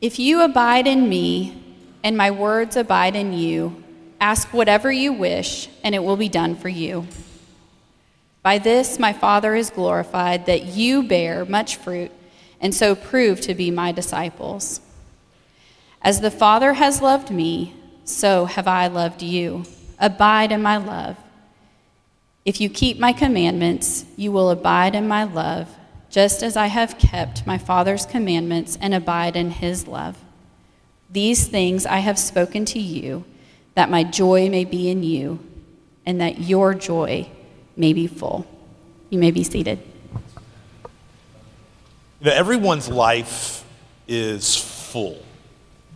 If you abide in me, and my words abide in you, ask whatever you wish, and it will be done for you. By this my Father is glorified, that you bear much fruit, and so prove to be my disciples. As the Father has loved me, so have I loved you. Abide in my love. If you keep my commandments, you will abide in my love, just as I have kept my Father's commandments and abide in his love. These things I have spoken to you, that my joy may be in you, and that your joy may be full. You may be seated. You know, everyone's life is full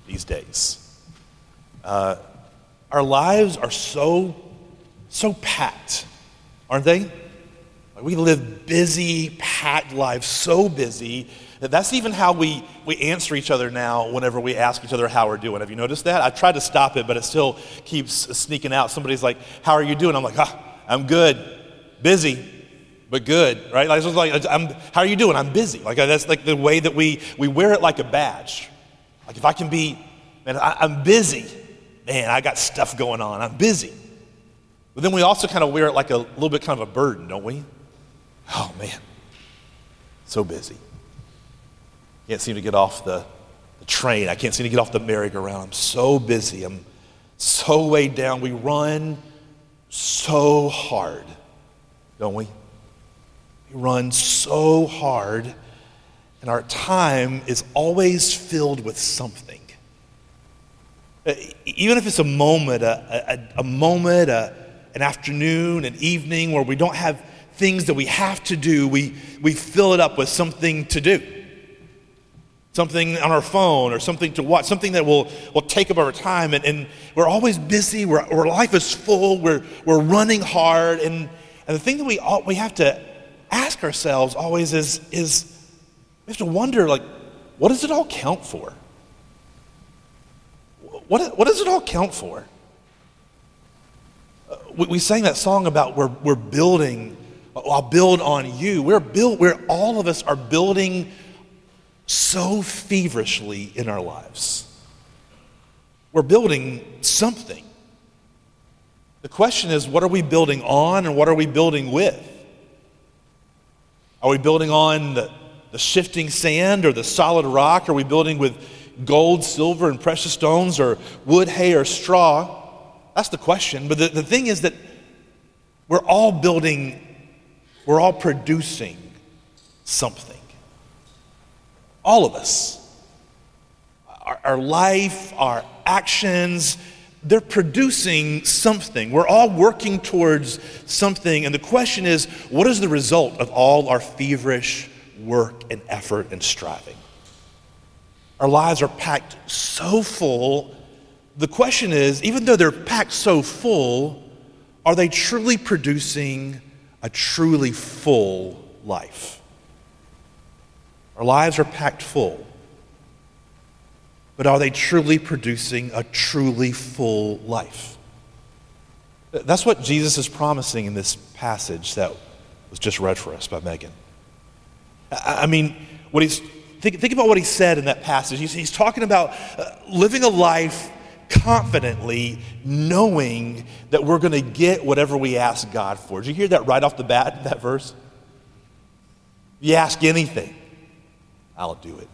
these days. Uh, our lives are so, so packed, aren't they? We live busy, packed lives, so busy that that's even how we, we answer each other now whenever we ask each other how we're doing. Have you noticed that? I tried to stop it, but it still keeps sneaking out. Somebody's like, How are you doing? I'm like, ah, I'm good, busy, but good, right? Like, it's like I'm, how are you doing? I'm busy. Like that's like the way that we, we wear it like a badge. Like if I can be, man, I, I'm busy. Man, I got stuff going on. I'm busy. But then we also kind of wear it like a little bit kind of a burden, don't we? Oh man, so busy. Can't seem to get off the, the train. I can't seem to get off the merry-go-round. I'm so busy. I'm so weighed down. We run so hard, don't we? We run so hard, and our time is always filled with something. Uh, even if it's a moment, a, a, a moment, a, an afternoon, an evening where we don't have things that we have to do, we, we fill it up with something to do. Something on our phone or something to watch, something that will, will take up our time. And, and we're always busy, we're, our life is full, we're, we're running hard. And, and the thing that we, all, we have to ask ourselves always is, is we have to wonder, like, what does it all count for? What, what does it all count for? Uh, we, we sang that song about we're, we're building I'll build on you. We're built, we're all of us are building so feverishly in our lives. We're building something. The question is, what are we building on and what are we building with? Are we building on the, the shifting sand or the solid rock? Are we building with gold, silver, and precious stones or wood, hay, or straw? That's the question. But the, the thing is that we're all building we're all producing something. All of us. Our, our, life, our actions, they're producing something. We're all working towards something. And the question is what is the result of all our feverish work and effort and striving? Our lives are packed so full. The question is even though they're packed so full, are they truly producing a truly full life. Our lives are packed full, but are they truly producing a truly full life? That's what Jesus is promising in this passage that was just read for us by Megan. I mean, what he's, think, think about what he said in that passage. He's, he's talking about uh, living a life confidently knowing that we're going to get whatever we ask God for. Did you hear that right off the bat, that verse? You ask anything, I'll do it.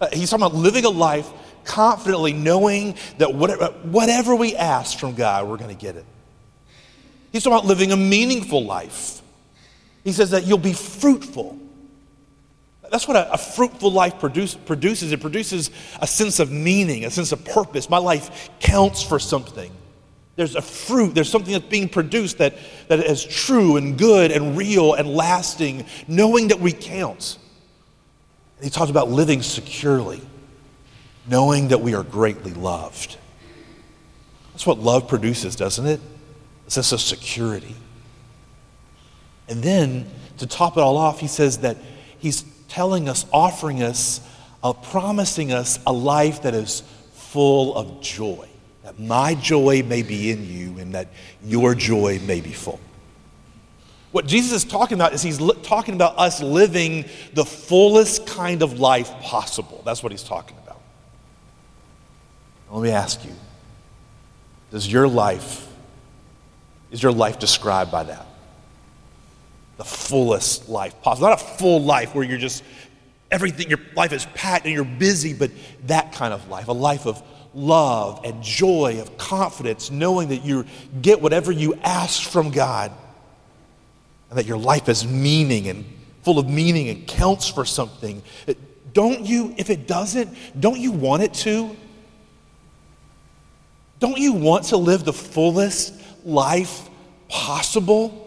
Uh, he's talking about living a life confidently knowing that whatever, whatever we ask from God, we're going to get it. He's talking about living a meaningful life. He says that you'll be fruitful. That's what a, a fruitful life produce, produces. It produces a sense of meaning, a sense of purpose. My life counts for something. There's a fruit, there's something that's being produced that, that is true and good and real and lasting, knowing that we count. And he talks about living securely, knowing that we are greatly loved. That's what love produces, doesn't it? A sense of security. And then, to top it all off, he says that he's telling us, offering us, uh, promising us a life that is full of joy. That my joy may be in you and that your joy may be full. What Jesus is talking about is he's li- talking about us living the fullest kind of life possible. That's what he's talking about. Let me ask you Does your life, is your life described by that? The fullest life possible. Not a full life where you're just, everything, your life is packed and you're busy, but that kind of life. A life of love and joy, of confidence, knowing that you get whatever you ask from God and that your life has meaning and full of meaning and counts for something. Don't you, if it doesn't, don't you want it to? Don't you want to live the fullest life possible?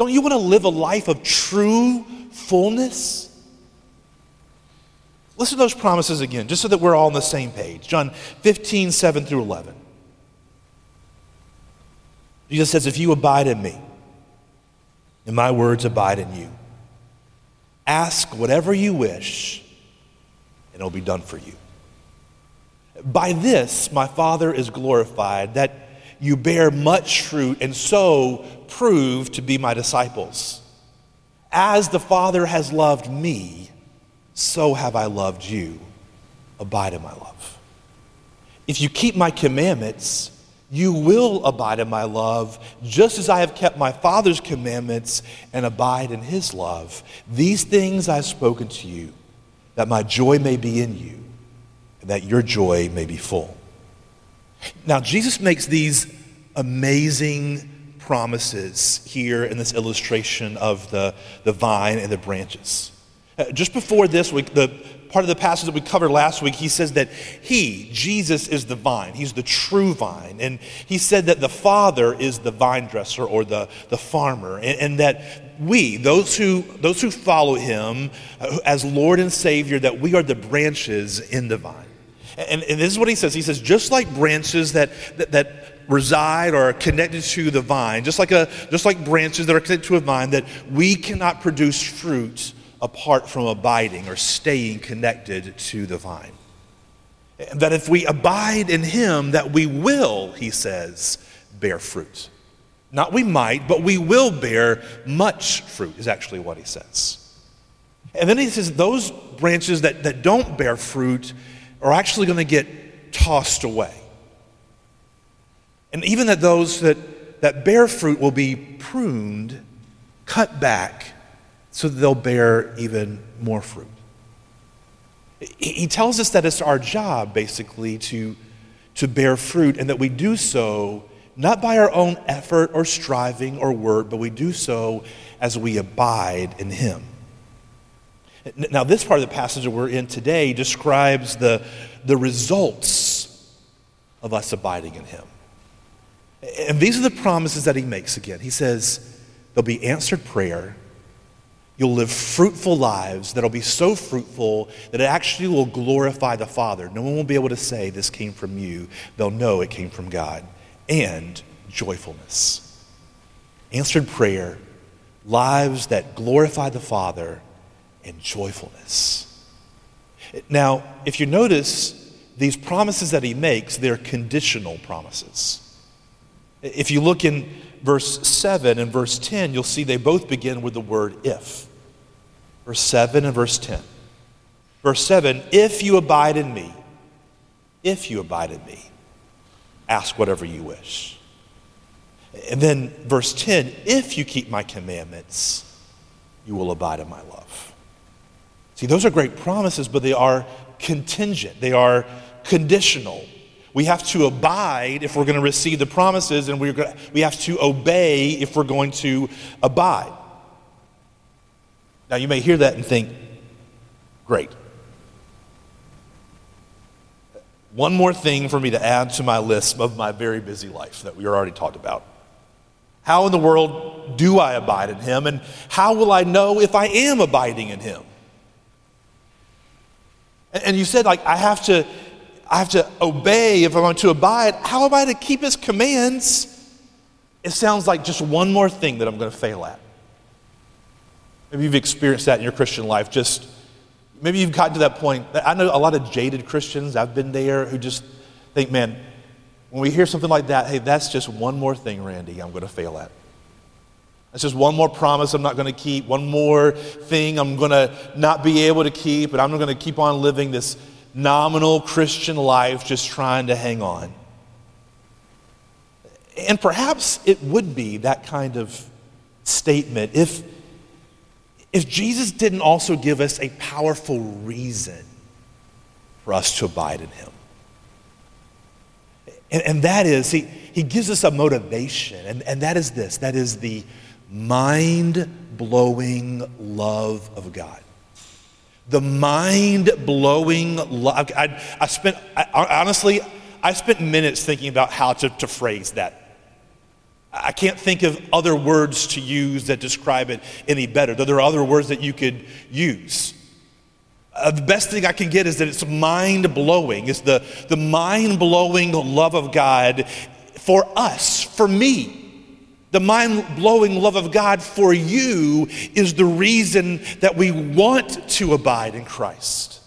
Don't you want to live a life of true fullness? Listen to those promises again, just so that we're all on the same page. John 15, 7 through 11. Jesus says, If you abide in me, and my words abide in you, ask whatever you wish, and it'll be done for you. By this, my Father is glorified, that you bear much fruit, and so prove to be my disciples. As the Father has loved me, so have I loved you. Abide in my love. If you keep my commandments, you will abide in my love, just as I have kept my Father's commandments and abide in his love. These things I have spoken to you, that my joy may be in you, and that your joy may be full. Now, Jesus makes these amazing promises here in this illustration of the, the vine and the branches. Uh, just before this the part of the passage that we covered last week, he says that he, Jesus, is the vine. He's the true vine. And he said that the Father is the vine dresser or the, the farmer. And, and that we, those who, those who follow him uh, as Lord and Savior, that we are the branches in the vine. And, and this is what he says. He says, just like branches that, that, that reside or are connected to the vine, just like, a, just like branches that are connected to a vine, that we cannot produce fruit apart from abiding or staying connected to the vine. That if we abide in him, that we will, he says, bear fruit. Not we might, but we will bear much fruit, is actually what he says. And then he says those branches that, that don't bear fruit are actually going to get tossed away. And even that those that, that bear fruit will be pruned, cut back, so that they'll bear even more fruit. He tells us that it's our job, basically, to, to bear fruit, and that we do so not by our own effort or striving or work, but we do so as we abide in Him. Now, this part of the passage that we're in today describes the, the results of us abiding in Him. And these are the promises that He makes again. He says, There'll be answered prayer You'll live fruitful lives that'll be so fruitful that it actually will glorify the Father. No one will be able to say, This came from you. They'll know it came from God. And joyfulness. Answered prayer, lives that glorify the Father, and joyfulness. Now, if you notice, these promises that he makes, they're conditional promises. If you look in verse 7 and verse 10, you'll see they both begin with the word if verse 7 and verse 10. Verse 7 If you abide in me, if you abide in me, ask whatever you wish. And then verse 10 If you keep my commandments, you will abide in my love. See, those are great promises, but they are contingent, they are conditional. We have to abide if we're going to receive the promises, and we're to, we have to obey if we're going to abide. Now, you may hear that and think, great. One more thing for me to add to my list of my very busy life that we already talked about. How in the world do I abide in Him, and how will I know if I am abiding in Him? And you said, like, I have to, I have to obey if I want to abide. How am I to keep His commands? It sounds like just one more thing that I'm going to fail at. Maybe you've experienced that in your Christian life. Just maybe you've gotten to that point. I know a lot of jaded Christians, I've been there, who just think, man, when we hear something like that, hey, that's just one more thing, Randy, I'm going to fail at. That's just one more promise I'm not going to keep, one more thing I'm going to not be able to keep, and I'm going to keep on living this, nominal Christian life just trying to hang on. And perhaps it would be that kind of statement if, if Jesus didn't also give us a powerful reason for us to abide in Him. And, and that is, he, he gives us a motivation, and, and that is this that is the mind blowing love of God. The mind blowing love. I, I spent, I, honestly, I spent minutes thinking about how to, to phrase that. I can't think of other words to use that describe it any better, though there are other words that you could use. Uh, the best thing I can get is that it's mind blowing. It's the, the mind blowing love of God for us, for me. The mind blowing love of God for you is the reason that we want to abide in Christ.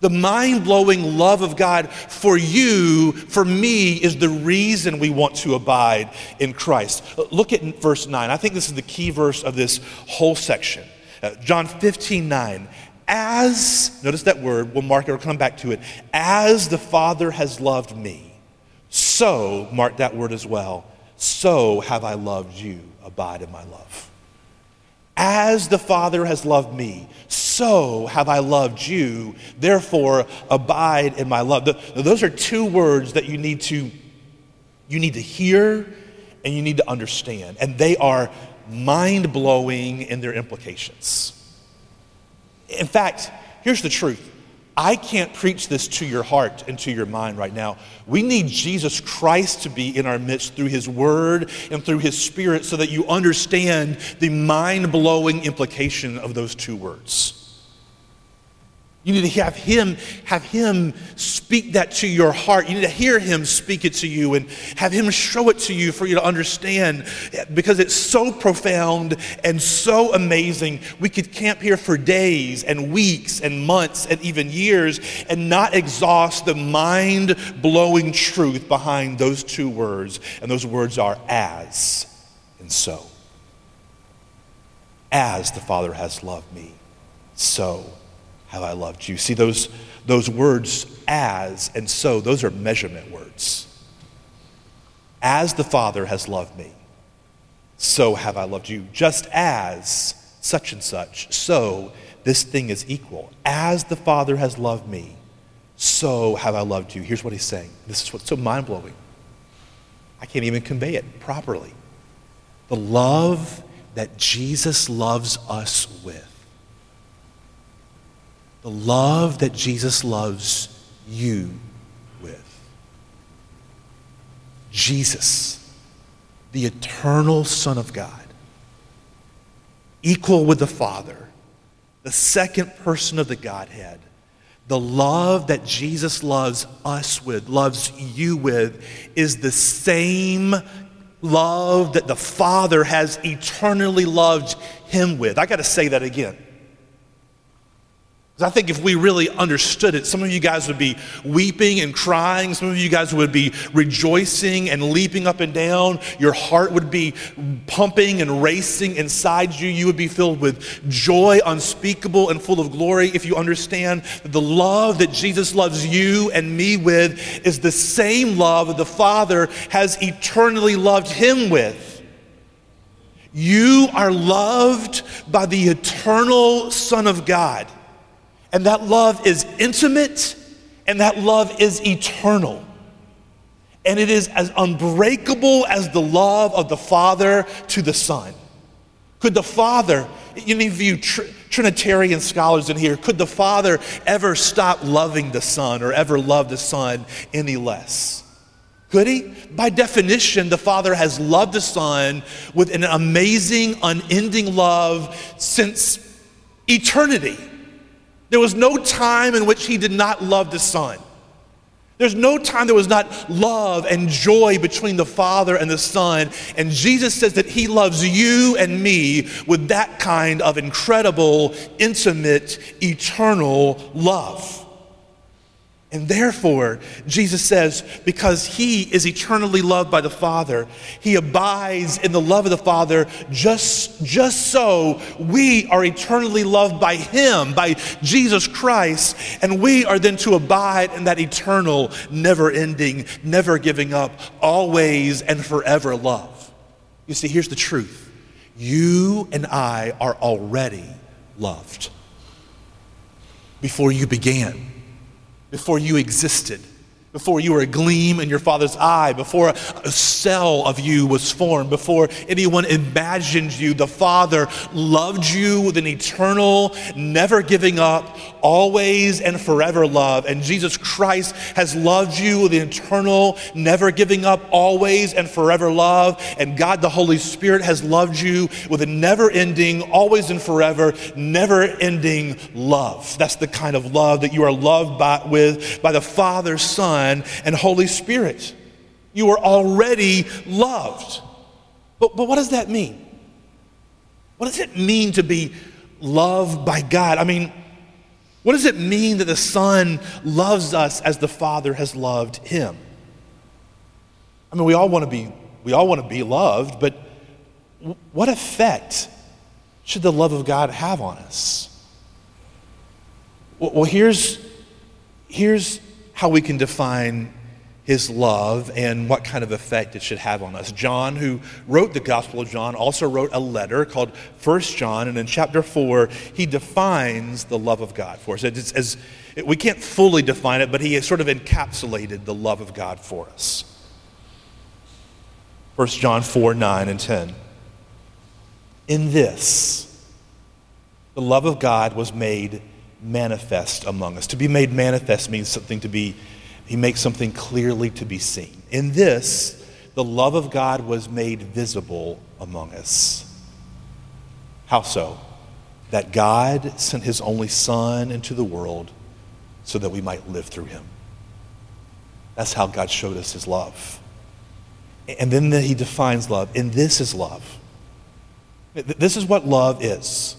The mind blowing love of God for you, for me, is the reason we want to abide in Christ. Look at verse 9. I think this is the key verse of this whole section. Uh, John 15, 9. As, notice that word, we'll mark it, we'll come back to it. As the Father has loved me, so, mark that word as well, so have I loved you. Abide in my love. As the Father has loved me, so have I loved you. Therefore, abide in my love. The, those are two words that you need to you need to hear and you need to understand, and they are mind blowing in their implications. In fact, here's the truth I can't preach this to your heart and to your mind right now. We need Jesus Christ to be in our midst through his word and through his spirit so that you understand the mind blowing implication of those two words. You need to have him, have him speak that to your heart. You need to hear him speak it to you and have him show it to you for you to understand because it's so profound and so amazing. We could camp here for days and weeks and months and even years and not exhaust the mind blowing truth behind those two words. And those words are as and so. As the Father has loved me, so have I loved you. See, those, those words, as and so, those are measurement words. As the Father has loved me, so have I loved you. Just as such and such, so this thing is equal. As the Father has loved me, so have I loved you. Here's what he's saying. This is what's so mind blowing. I can't even convey it properly. The love that Jesus loves us with the love that Jesus loves you with. Jesus, the eternal Son of God, equal with the Father, the second person of the Godhead, the love that Jesus loves us with, loves you with, is the same love that the Father has eternally loved him with. I got to say that again. I think if we really understood it, some of you guys would be weeping and crying. Some of you guys would be rejoicing and leaping up and down. Your heart would be pumping and racing inside you. You would be filled with joy unspeakable and full of glory if you understand that the love that Jesus loves you and me with is the same love that the Father has eternally loved him with. You are loved by the eternal Son of God. And that love is intimate and that love is eternal. And it is as unbreakable as the love of the Father to the Son. Could the Father, any of you tr- Trinitarian scholars in here, could the Father ever stop loving the Son or ever love the Son any less? Could he? By definition, the Father has loved the Son with an amazing, unending love since eternity. There was no time in which he did not love the Son. There's no time there was not love and joy between the Father and the Son. And Jesus says that He loves you and me with that kind of incredible, intimate, eternal love. And therefore, Jesus says, because he is eternally loved by the Father, he abides in the love of the Father, just, just so we are eternally loved by him, by Jesus Christ, and we are then to abide in that eternal, never ending, never giving up, always and forever love. You see, here's the truth you and I are already loved before you began before you existed before you were a gleam in your father's eye, before a cell of you was formed, before anyone imagined you, the Father loved you with an eternal, never giving up, always and forever love. And Jesus Christ has loved you with an eternal, never giving up, always and forever love. And God the Holy Spirit has loved you with a never ending, always and forever, never ending love. That's the kind of love that you are loved by, with by the Father, Son, Son, and Holy Spirit. You are already loved. But, but what does that mean? What does it mean to be loved by God? I mean, what does it mean that the Son loves us as the Father has loved him? I mean, we all want to be we all want to be loved, but what effect should the love of God have on us? Well, here's, here's how we can define his love and what kind of effect it should have on us. John, who wrote the Gospel of John, also wrote a letter called First John, and in chapter 4, he defines the love of God for us. It's as, we can't fully define it, but he has sort of encapsulated the love of God for us. 1 John 4 9 and 10. In this, the love of God was made manifest among us. To be made manifest means something to be, he makes something clearly to be seen. In this, the love of God was made visible among us. How so? That God sent his only Son into the world so that we might live through him. That's how God showed us his love. And then he defines love. And this is love. This is what love is.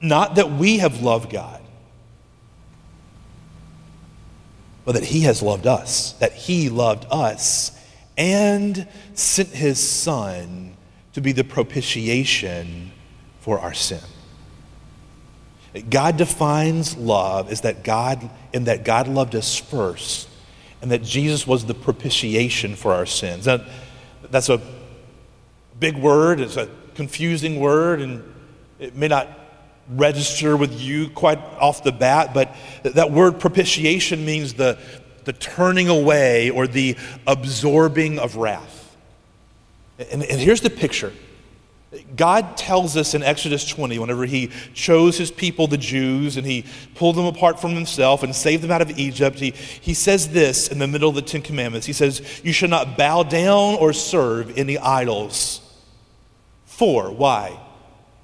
Not that we have loved God, but that He has loved us, that He loved us and sent His Son to be the propitiation for our sin. God defines love as that God, in that God loved us first, and that Jesus was the propitiation for our sins. Now, that's a big word, it's a confusing word, and it may not register with you quite off the bat, but that word propitiation means the, the turning away or the absorbing of wrath. And, and here's the picture. God tells us in Exodus 20, whenever he chose his people, the Jews, and he pulled them apart from himself and saved them out of Egypt, he, he says this in the middle of the Ten Commandments. He says, You shall not bow down or serve any idols. For, why?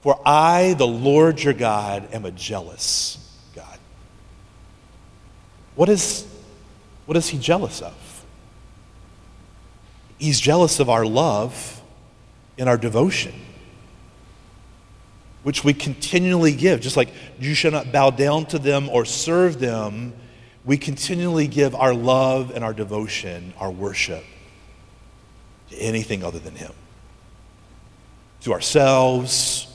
For I, the Lord your God, am a jealous God. What is, what is he jealous of? He's jealous of our love and our devotion, which we continually give. Just like you shall not bow down to them or serve them, we continually give our love and our devotion, our worship, to anything other than him. To ourselves,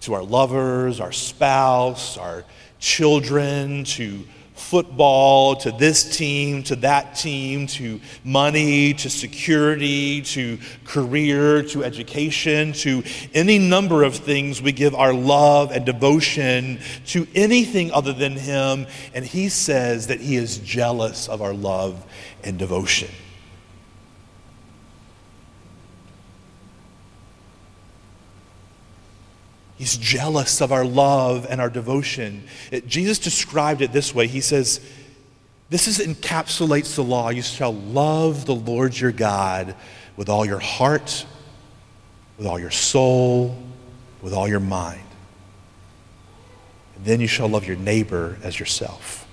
to our lovers, our spouse, our children, to football, to this team, to that team, to money, to security, to career, to education, to any number of things we give our love and devotion to anything other than Him. And He says that He is jealous of our love and devotion. He's jealous of our love and our devotion. It, Jesus described it this way He says, This is, encapsulates the law. You shall love the Lord your God with all your heart, with all your soul, with all your mind. And then you shall love your neighbor as yourself.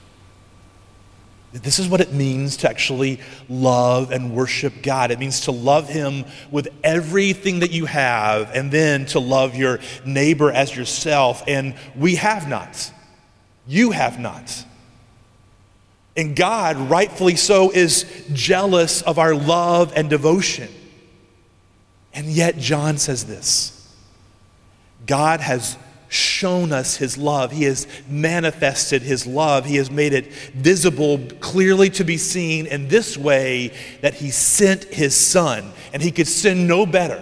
This is what it means to actually love and worship God. It means to love Him with everything that you have, and then to love your neighbor as yourself. And we have not. You have not. And God, rightfully so, is jealous of our love and devotion. And yet, John says this God has shown us his love. He has manifested his love. He has made it visible, clearly to be seen in this way that he sent his son. And he could send no better.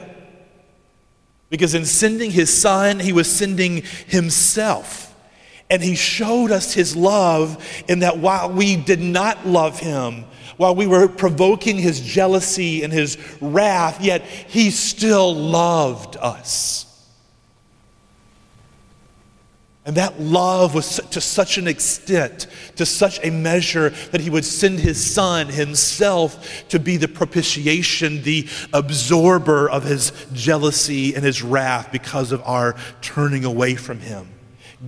Because in sending his son, he was sending himself. And he showed us his love in that while we did not love him, while we were provoking his jealousy and his wrath, yet he still loved us. And that love was to such an extent, to such a measure, that he would send his son himself to be the propitiation, the absorber of his jealousy and his wrath because of our turning away from him.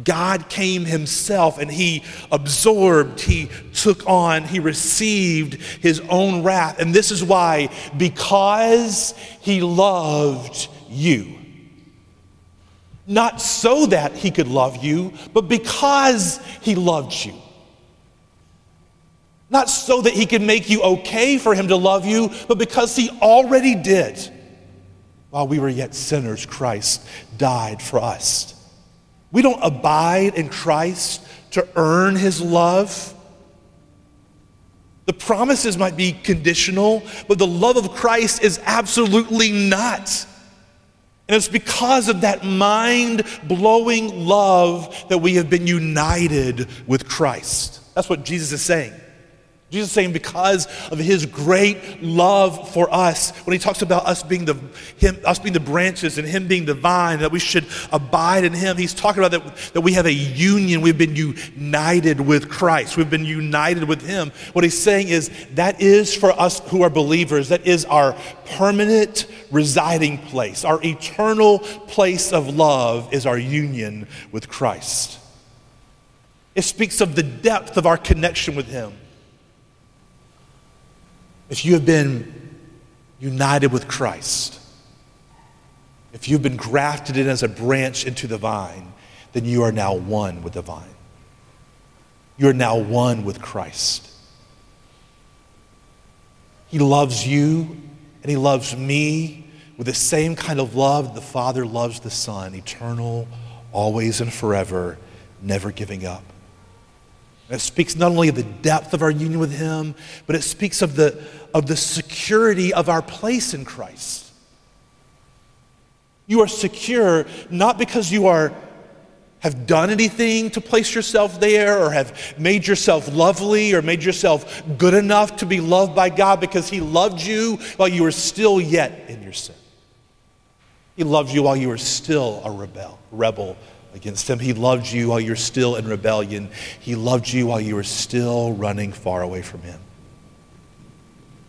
God came himself and he absorbed, he took on, he received his own wrath. And this is why, because he loved you. Not so that he could love you, but because he loved you. Not so that he could make you okay for him to love you, but because he already did. While we were yet sinners, Christ died for us. We don't abide in Christ to earn his love. The promises might be conditional, but the love of Christ is absolutely not. And it's because of that mind blowing love that we have been united with Christ. That's what Jesus is saying. Jesus saying because of his great love for us, when he talks about us being the him, us being the branches and him being the vine, that we should abide in him, he's talking about that, that we have a union. We've been united with Christ. We've been united with him. What he's saying is that is for us who are believers, that is our permanent residing place. Our eternal place of love is our union with Christ. It speaks of the depth of our connection with him. If you have been united with Christ, if you've been grafted in as a branch into the vine, then you are now one with the vine. You are now one with Christ. He loves you and He loves me with the same kind of love the Father loves the Son, eternal, always and forever, never giving up. And it speaks not only of the depth of our union with Him, but it speaks of the, of the security of our place in Christ. You are secure not because you are have done anything to place yourself there or have made yourself lovely or made yourself good enough to be loved by God because He loved you while you were still yet in your sin. He loved you while you were still a rebel, rebel against him. He loved you while you're still in rebellion. He loved you while you were still running far away from him.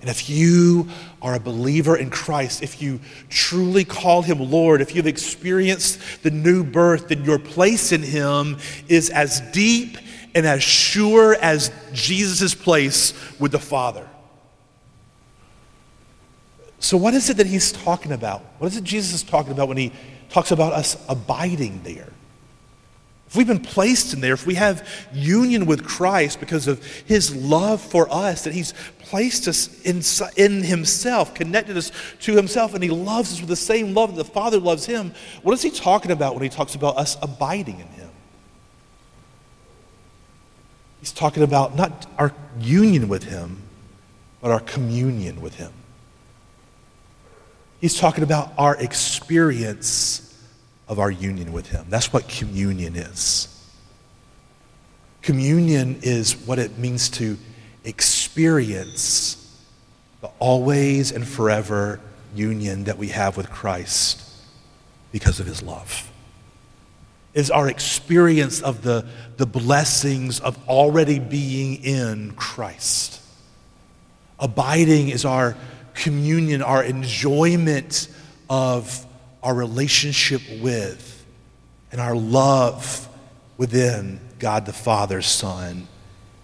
And if you are a believer in Christ, if you truly call him Lord, if you've experienced the new birth, then your place in him is as deep and as sure as Jesus' place with the Father. So, what is it that he's talking about? What is it Jesus is talking about when he talks about us abiding there? If we've been placed in there, if we have union with Christ because of his love for us, that he's placed us in, in himself, connected us to himself, and he loves us with the same love that the Father loves him, what is he talking about when he talks about us abiding in him? He's talking about not our union with him, but our communion with him. He's talking about our experience of our union with Him. That's what communion is. Communion is what it means to experience the always and forever union that we have with Christ because of His love. Is our experience of the, the blessings of already being in Christ. Abiding is our communion, our enjoyment of our relationship with and our love within God the Father, Son,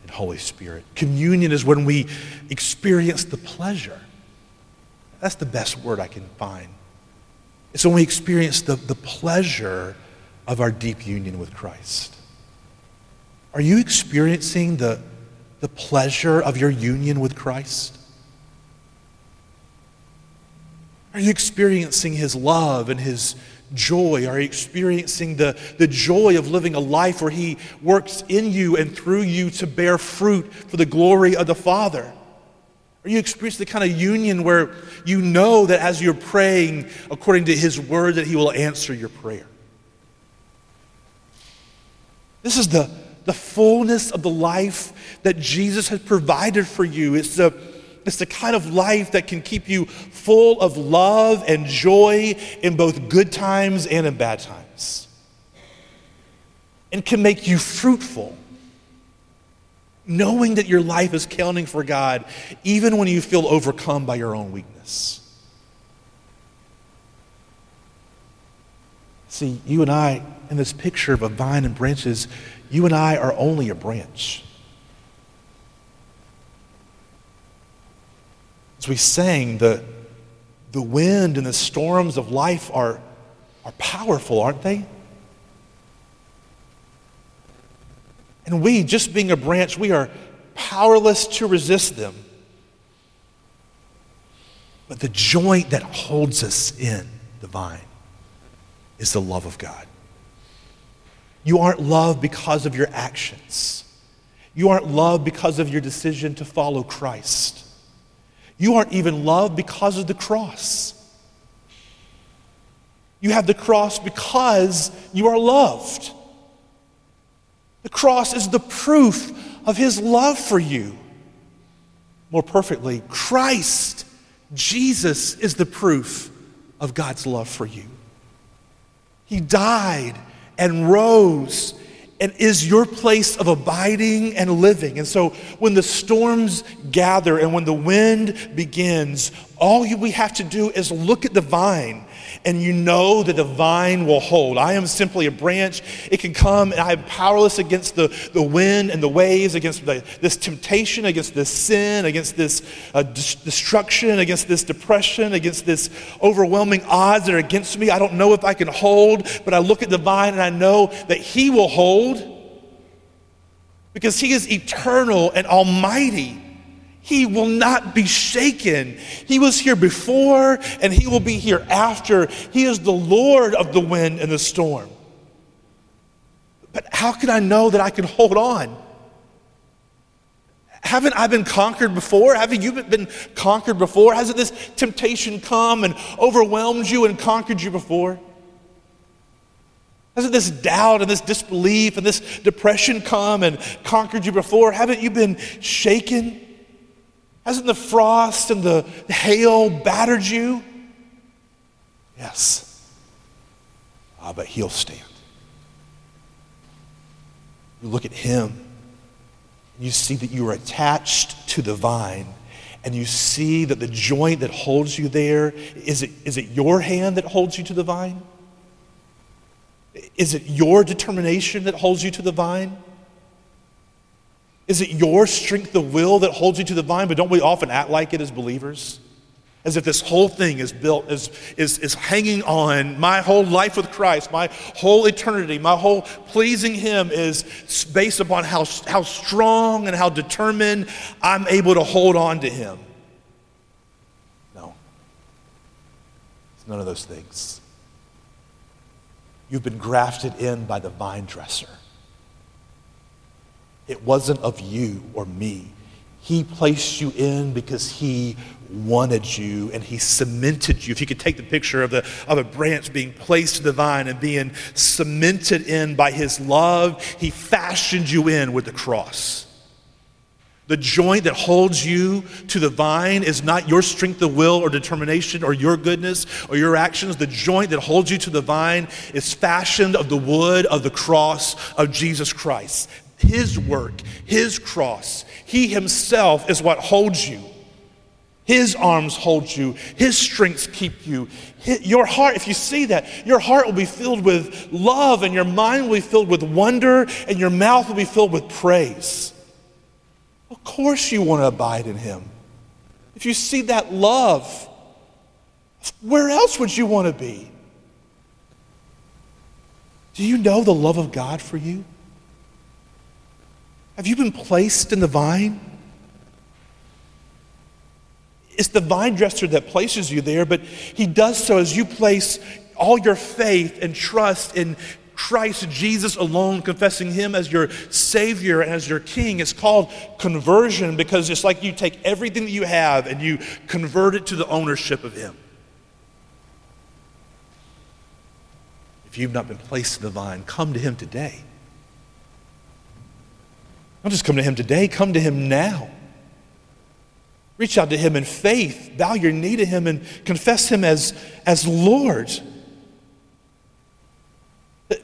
and Holy Spirit. Communion is when we experience the pleasure. That's the best word I can find. It's when we experience the, the pleasure of our deep union with Christ. Are you experiencing the, the pleasure of your union with Christ? Are you experiencing his love and his joy? Are you experiencing the, the joy of living a life where he works in you and through you to bear fruit for the glory of the Father? Are you experiencing the kind of union where you know that as you're praying according to his word that he will answer your prayer? This is the, the fullness of the life that Jesus has provided for you. It's the, it's the kind of life that can keep you full of love and joy in both good times and in bad times. And can make you fruitful, knowing that your life is counting for God, even when you feel overcome by your own weakness. See, you and I, in this picture of a vine and branches, you and I are only a branch. As we sang, the, the wind and the storms of life are, are powerful, aren't they? And we, just being a branch, we are powerless to resist them. But the joint that holds us in the vine is the love of God. You aren't loved because of your actions. You aren't loved because of your decision to follow Christ. You aren't even loved because of the cross. You have the cross because you are loved. The cross is the proof of his love for you. More perfectly, Christ, Jesus, is the proof of God's love for you. He died and rose and is your place of abiding and living. And so when the storms gather and when the wind begins, all we have to do is look at the vine and you know that the vine will hold. I am simply a branch. It can come and I am powerless against the, the wind and the waves, against the, this temptation, against this sin, against this uh, destruction, against this depression, against this overwhelming odds that are against me. I don't know if I can hold, but I look at the vine and I know that He will hold because He is eternal and almighty. He will not be shaken. He was here before and he will be here after. He is the Lord of the wind and the storm. But how can I know that I can hold on? Haven't I been conquered before? Haven't you been conquered before? Hasn't this temptation come and overwhelmed you and conquered you before? Hasn't this doubt and this disbelief and this depression come and conquered you before? Haven't you been shaken? Hasn't the frost and the hail battered you? Yes. Ah, but he'll stand. You look at him, you see that you are attached to the vine, and you see that the joint that holds you there is it, is it your hand that holds you to the vine? Is it your determination that holds you to the vine? Is it your strength of will that holds you to the vine? But don't we often act like it as believers? As if this whole thing is built, is, is, is hanging on my whole life with Christ, my whole eternity, my whole pleasing Him is based upon how, how strong and how determined I'm able to hold on to Him. No. It's none of those things. You've been grafted in by the vine dresser. It wasn't of you or me. He placed you in because he wanted you and he cemented you. If you could take the picture of, the, of a branch being placed to the vine and being cemented in by his love, he fashioned you in with the cross. The joint that holds you to the vine is not your strength of will or determination or your goodness or your actions. The joint that holds you to the vine is fashioned of the wood of the cross of Jesus Christ. His work, His cross. He Himself is what holds you. His arms hold you, His strengths keep you. Your heart, if you see that, your heart will be filled with love, and your mind will be filled with wonder, and your mouth will be filled with praise. Of course, you want to abide in Him. If you see that love, where else would you want to be? Do you know the love of God for you? Have you been placed in the vine? It's the vine dresser that places you there, but he does so as you place all your faith and trust in Christ Jesus alone, confessing him as your Savior and as your King. It's called conversion because it's like you take everything that you have and you convert it to the ownership of him. If you've not been placed in the vine, come to him today. Don't just come to him today, come to him now. Reach out to him in faith, bow your knee to him, and confess him as, as Lord.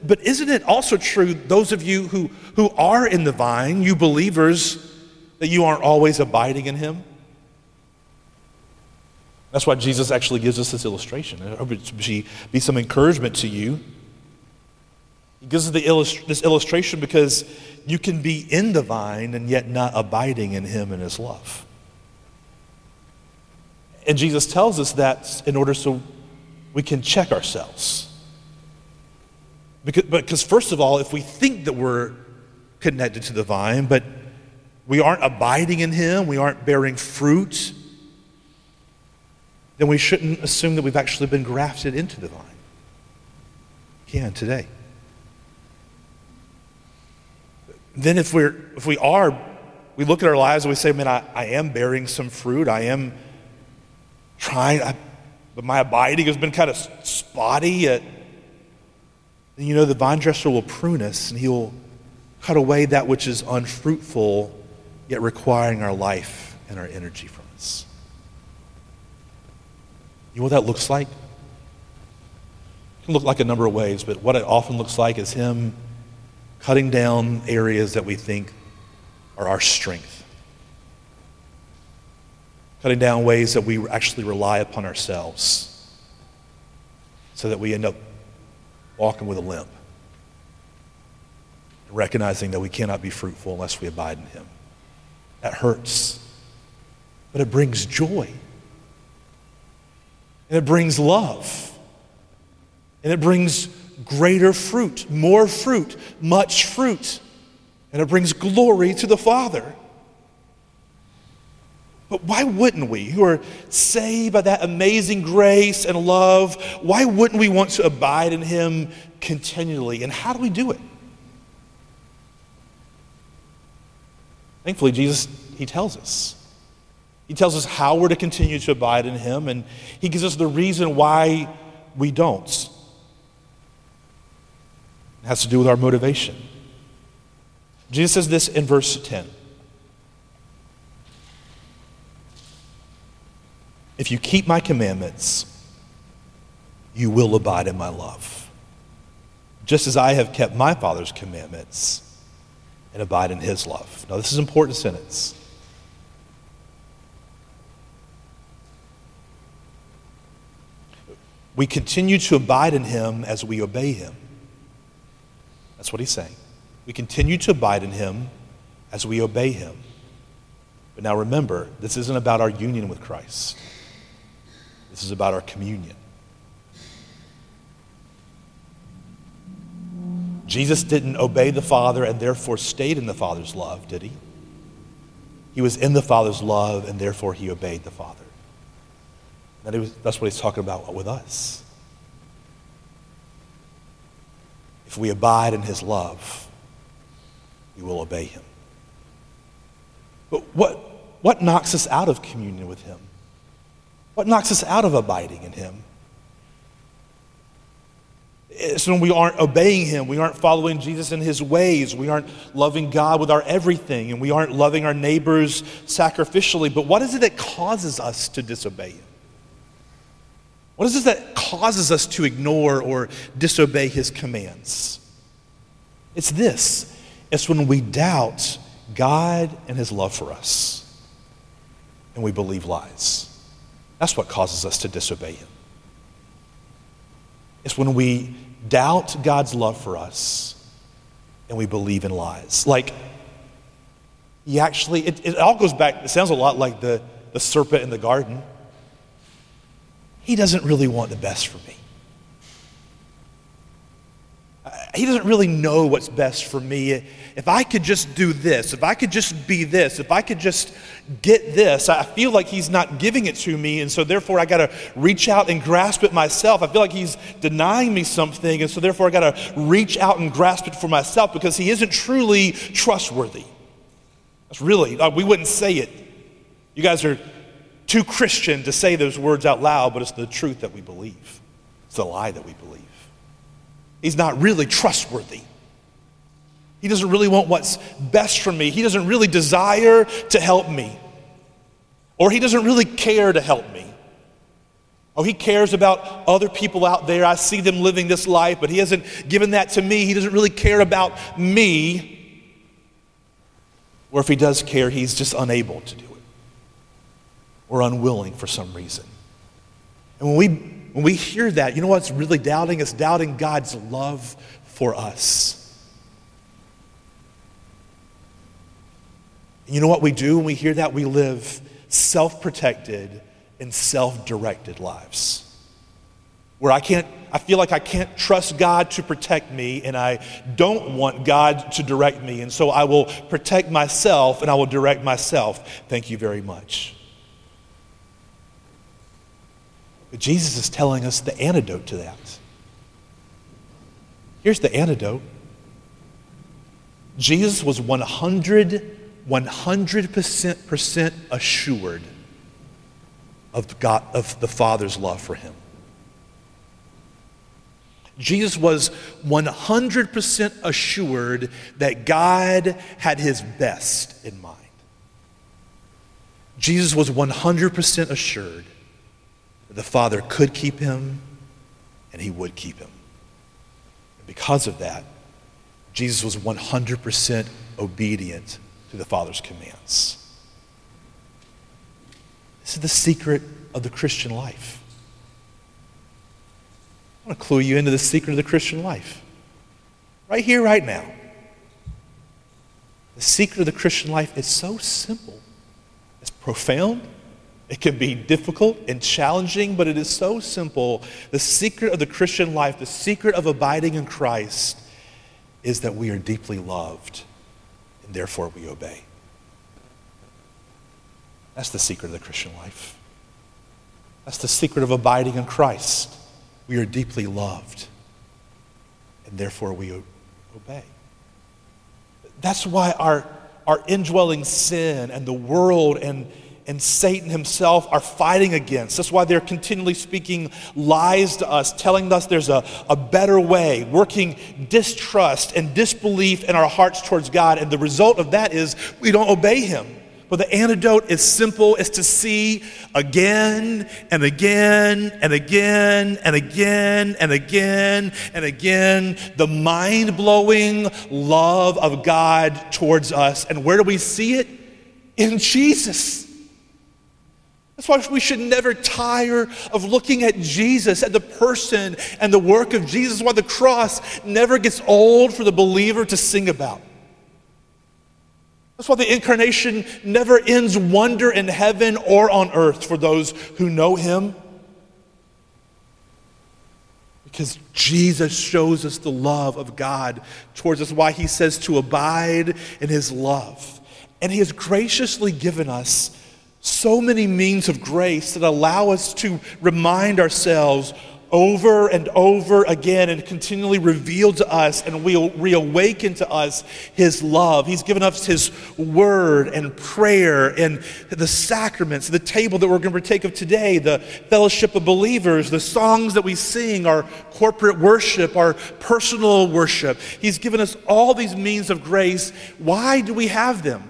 But isn't it also true, those of you who, who are in the vine, you believers, that you aren't always abiding in him? That's why Jesus actually gives us this illustration. I hope it be, be some encouragement to you. He gives us illust- this illustration because you can be in the vine and yet not abiding in him and his love. And Jesus tells us that in order so we can check ourselves. Because, because, first of all, if we think that we're connected to the vine, but we aren't abiding in Him, we aren't bearing fruit, then we shouldn't assume that we've actually been grafted into the vine. can today. Then, if, we're, if we are, we look at our lives and we say, man, I, I am bearing some fruit, I am trying, I, but my abiding has been kind of spotty at then you know the vine dresser will prune us and he will cut away that which is unfruitful, yet requiring our life and our energy from us. You know what that looks like? It can look like a number of ways, but what it often looks like is him cutting down areas that we think are our strength. Cutting down ways that we actually rely upon ourselves so that we end up walking with a limp, recognizing that we cannot be fruitful unless we abide in Him. That hurts, but it brings joy, and it brings love, and it brings greater fruit, more fruit, much fruit, and it brings glory to the Father. But why wouldn't we, who are saved by that amazing grace and love, why wouldn't we want to abide in Him continually? And how do we do it? Thankfully, Jesus, He tells us. He tells us how we're to continue to abide in Him, and He gives us the reason why we don't. It has to do with our motivation. Jesus says this in verse 10. If you keep my commandments, you will abide in my love. Just as I have kept my Father's commandments and abide in his love. Now, this is an important sentence. We continue to abide in him as we obey him. That's what he's saying. We continue to abide in him as we obey him. But now remember, this isn't about our union with Christ. This is about our communion. Jesus didn't obey the Father and therefore stayed in the Father's love, did he? He was in the Father's love and therefore he obeyed the Father. That was, that's what he's talking about with us. If we abide in his love, we will obey him. But what, what knocks us out of communion with him? What knocks us out of abiding in Him? It's when we aren't obeying Him, we aren't following Jesus in His ways, we aren't loving God with our everything, and we aren't loving our neighbors sacrificially. But what is it that causes us to disobey Him? What is it that causes us to ignore or disobey His commands? It's this it's when we doubt God and His love for us, and we believe lies. That's what causes us to disobey Him. It's when we doubt God's love for us and we believe in lies. Like, He actually, it, it all goes back, it sounds a lot like the, the serpent in the garden. He doesn't really want the best for me. he doesn't really know what's best for me. If I could just do this, if I could just be this, if I could just get this, I feel like he's not giving it to me, and so therefore I got to reach out and grasp it myself. I feel like he's denying me something, and so therefore I got to reach out and grasp it for myself because he isn't truly trustworthy. That's really, uh, we wouldn't say it. You guys are too Christian to say those words out loud, but it's the truth that we believe. It's the lie that we believe. He's not really trustworthy. He doesn't really want what's best for me. He doesn't really desire to help me. Or he doesn't really care to help me. Oh, he cares about other people out there. I see them living this life, but he hasn't given that to me. He doesn't really care about me. Or if he does care, he's just unable to do or unwilling for some reason. And when we, when we hear that, you know what's really doubting? It's doubting God's love for us. And you know what we do when we hear that? We live self protected and self directed lives. Where I can't, I feel like I can't trust God to protect me, and I don't want God to direct me. And so I will protect myself and I will direct myself. Thank you very much. But Jesus is telling us the antidote to that. Here's the antidote Jesus was 100, 100% assured of, God, of the Father's love for him. Jesus was 100% assured that God had his best in mind. Jesus was 100% assured the Father could keep him and he would keep him. And because of that, Jesus was 100% obedient to the Father's commands. This is the secret of the Christian life. I want to clue you into the secret of the Christian life. Right here, right now. The secret of the Christian life is so simple, it's profound, it can be difficult and challenging, but it is so simple. The secret of the Christian life, the secret of abiding in Christ, is that we are deeply loved and therefore we obey. That's the secret of the Christian life. That's the secret of abiding in Christ. We are deeply loved and therefore we obey. That's why our, our indwelling sin and the world and and Satan himself are fighting against. That's why they're continually speaking lies to us, telling us there's a, a better way, working distrust and disbelief in our hearts towards God. And the result of that is we don't obey him. But the antidote is simple it's to see again and again and again and again and again and again the mind blowing love of God towards us. And where do we see it? In Jesus. That's why we should never tire of looking at Jesus, at the person and the work of Jesus, why the cross never gets old for the believer to sing about. That's why the incarnation never ends wonder in heaven or on earth for those who know him. Because Jesus shows us the love of God towards us, why he says to abide in his love. And he has graciously given us so many means of grace that allow us to remind ourselves over and over again and continually reveal to us and we reawaken to us his love. He's given us his word and prayer and the sacraments, the table that we're going to partake of today, the fellowship of believers, the songs that we sing, our corporate worship, our personal worship. He's given us all these means of grace. Why do we have them?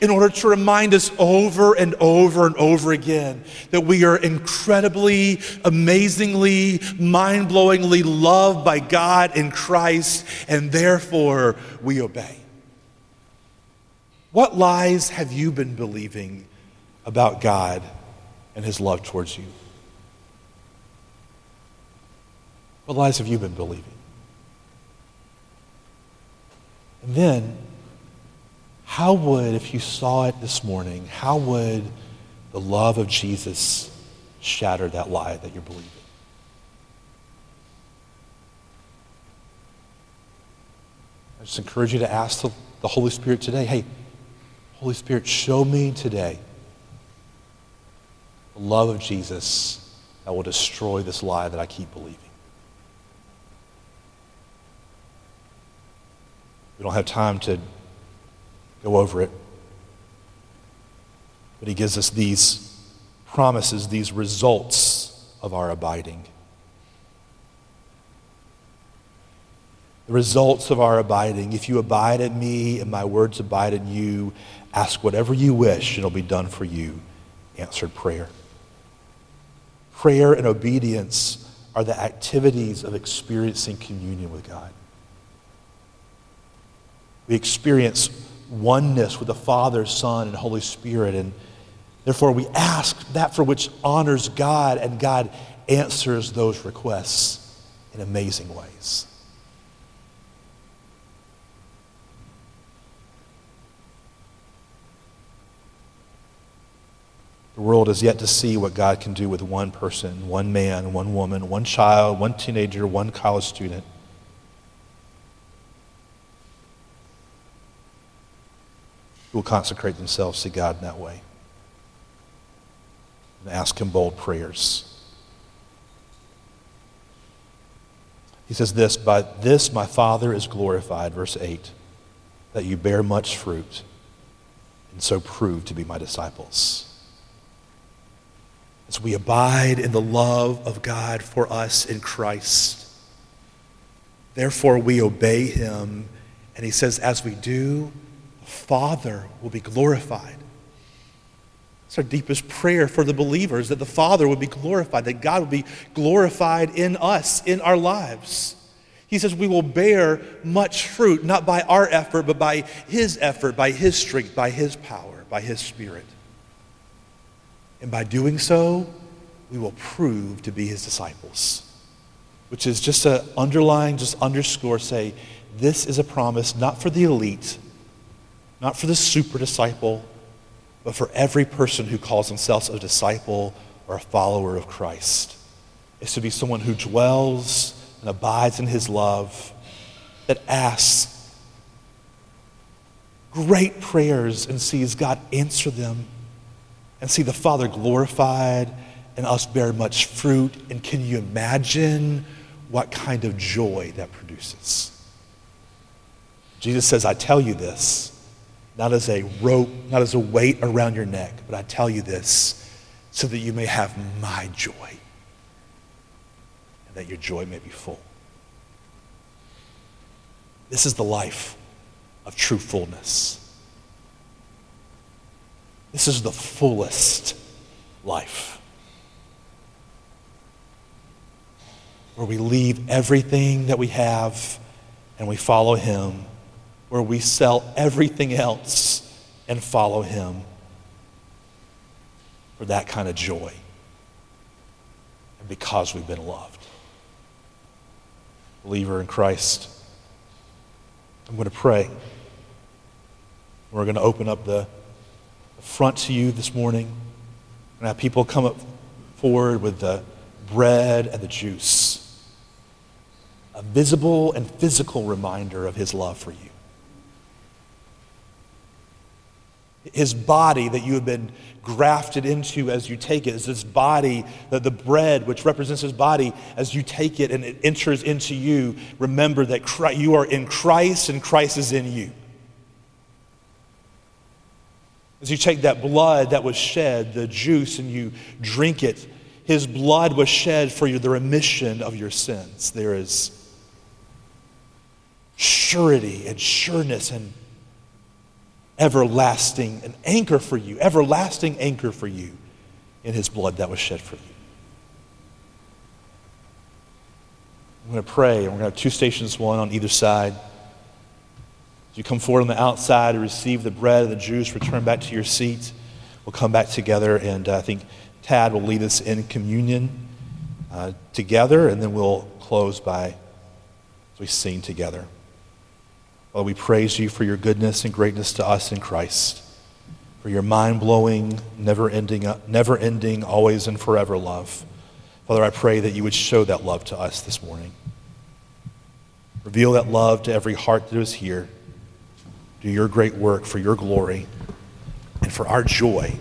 In order to remind us over and over and over again that we are incredibly, amazingly, mind blowingly loved by God in Christ, and therefore we obey. What lies have you been believing about God and His love towards you? What lies have you been believing? And then, how would, if you saw it this morning, how would the love of Jesus shatter that lie that you're believing? I just encourage you to ask the, Holy Spirit today hey, Holy Spirit, show me today the love of Jesus that will destroy this lie that I keep believing. We don't have time to go over it. But he gives us these promises, these results of our abiding. The results of our abiding. If you abide in me and my words abide in you, ask whatever you wish, and it'll be done for you. Answered prayer. Prayer and obedience are the activities of experiencing communion with God. We experience oneness with the Father, Son, and Holy Spirit. And therefore, we ask that for which honors God, and God answers those requests in amazing ways. The world is yet to see what God can do with one person, one man, one woman, one child, one teenager, one college student. Will consecrate themselves to God in that way. And ask Him bold prayers. He says this, By this my Father is glorified, verse 8, that you bear much fruit, and so prove to be my disciples. As we abide in the love of God for us in Christ, therefore we obey Him. And He says, as we do, Father will be glorified. It's our deepest prayer for the believers that the Father would be glorified, that God would be glorified in us, in our lives. He says we will bear much fruit, not by our effort, but by His effort, by His strength, by His power, by His Spirit. And by doing so, we will prove to be His disciples, which is just to underline, just underscore, say, this is a promise not for the elite not for the super disciple, but for every person who calls themselves a disciple or a follower of Christ. Is to be someone who dwells and abides in his love, that asks great prayers and sees God answer them, and see the Father glorified and us bear much fruit. And can you imagine what kind of joy that produces? Jesus says, I tell you this not as a rope, not as a weight around your neck, but I tell you this so that you may have my joy and that your joy may be full. This is the life of true fullness. This is the fullest life. Where we leave everything that we have and we follow Him where we sell everything else and follow Him for that kind of joy and because we've been loved. Believer in Christ, I'm going to pray. We're going to open up the front to you this morning and have people come up forward with the bread and the juice. A visible and physical reminder of his love for you. His body that you have been grafted into as you take it. Is this body that the bread which represents his body as you take it and it enters into you remember that Christ, you are in christ and christ is in you. As you take that blood that was shed the juice and you drink it his blood was shed for you the remission of your sins. There is surety and sureness and everlasting, an anchor for you, everlasting anchor for you in his blood that was shed for you. I'm going to pray, and we're going to have two stations, one on either side. As you come forward on the outside to receive the bread and the juice, return back to your seat. We'll come back together, and uh, I think Tad will lead us in communion uh, together, and then we'll close by as we sing together. Lord, we praise you for your goodness and greatness to us in Christ, for your mind blowing, never ending, never ending, always and forever love. Father, I pray that you would show that love to us this morning. Reveal that love to every heart that is here. Do your great work for your glory and for our joy.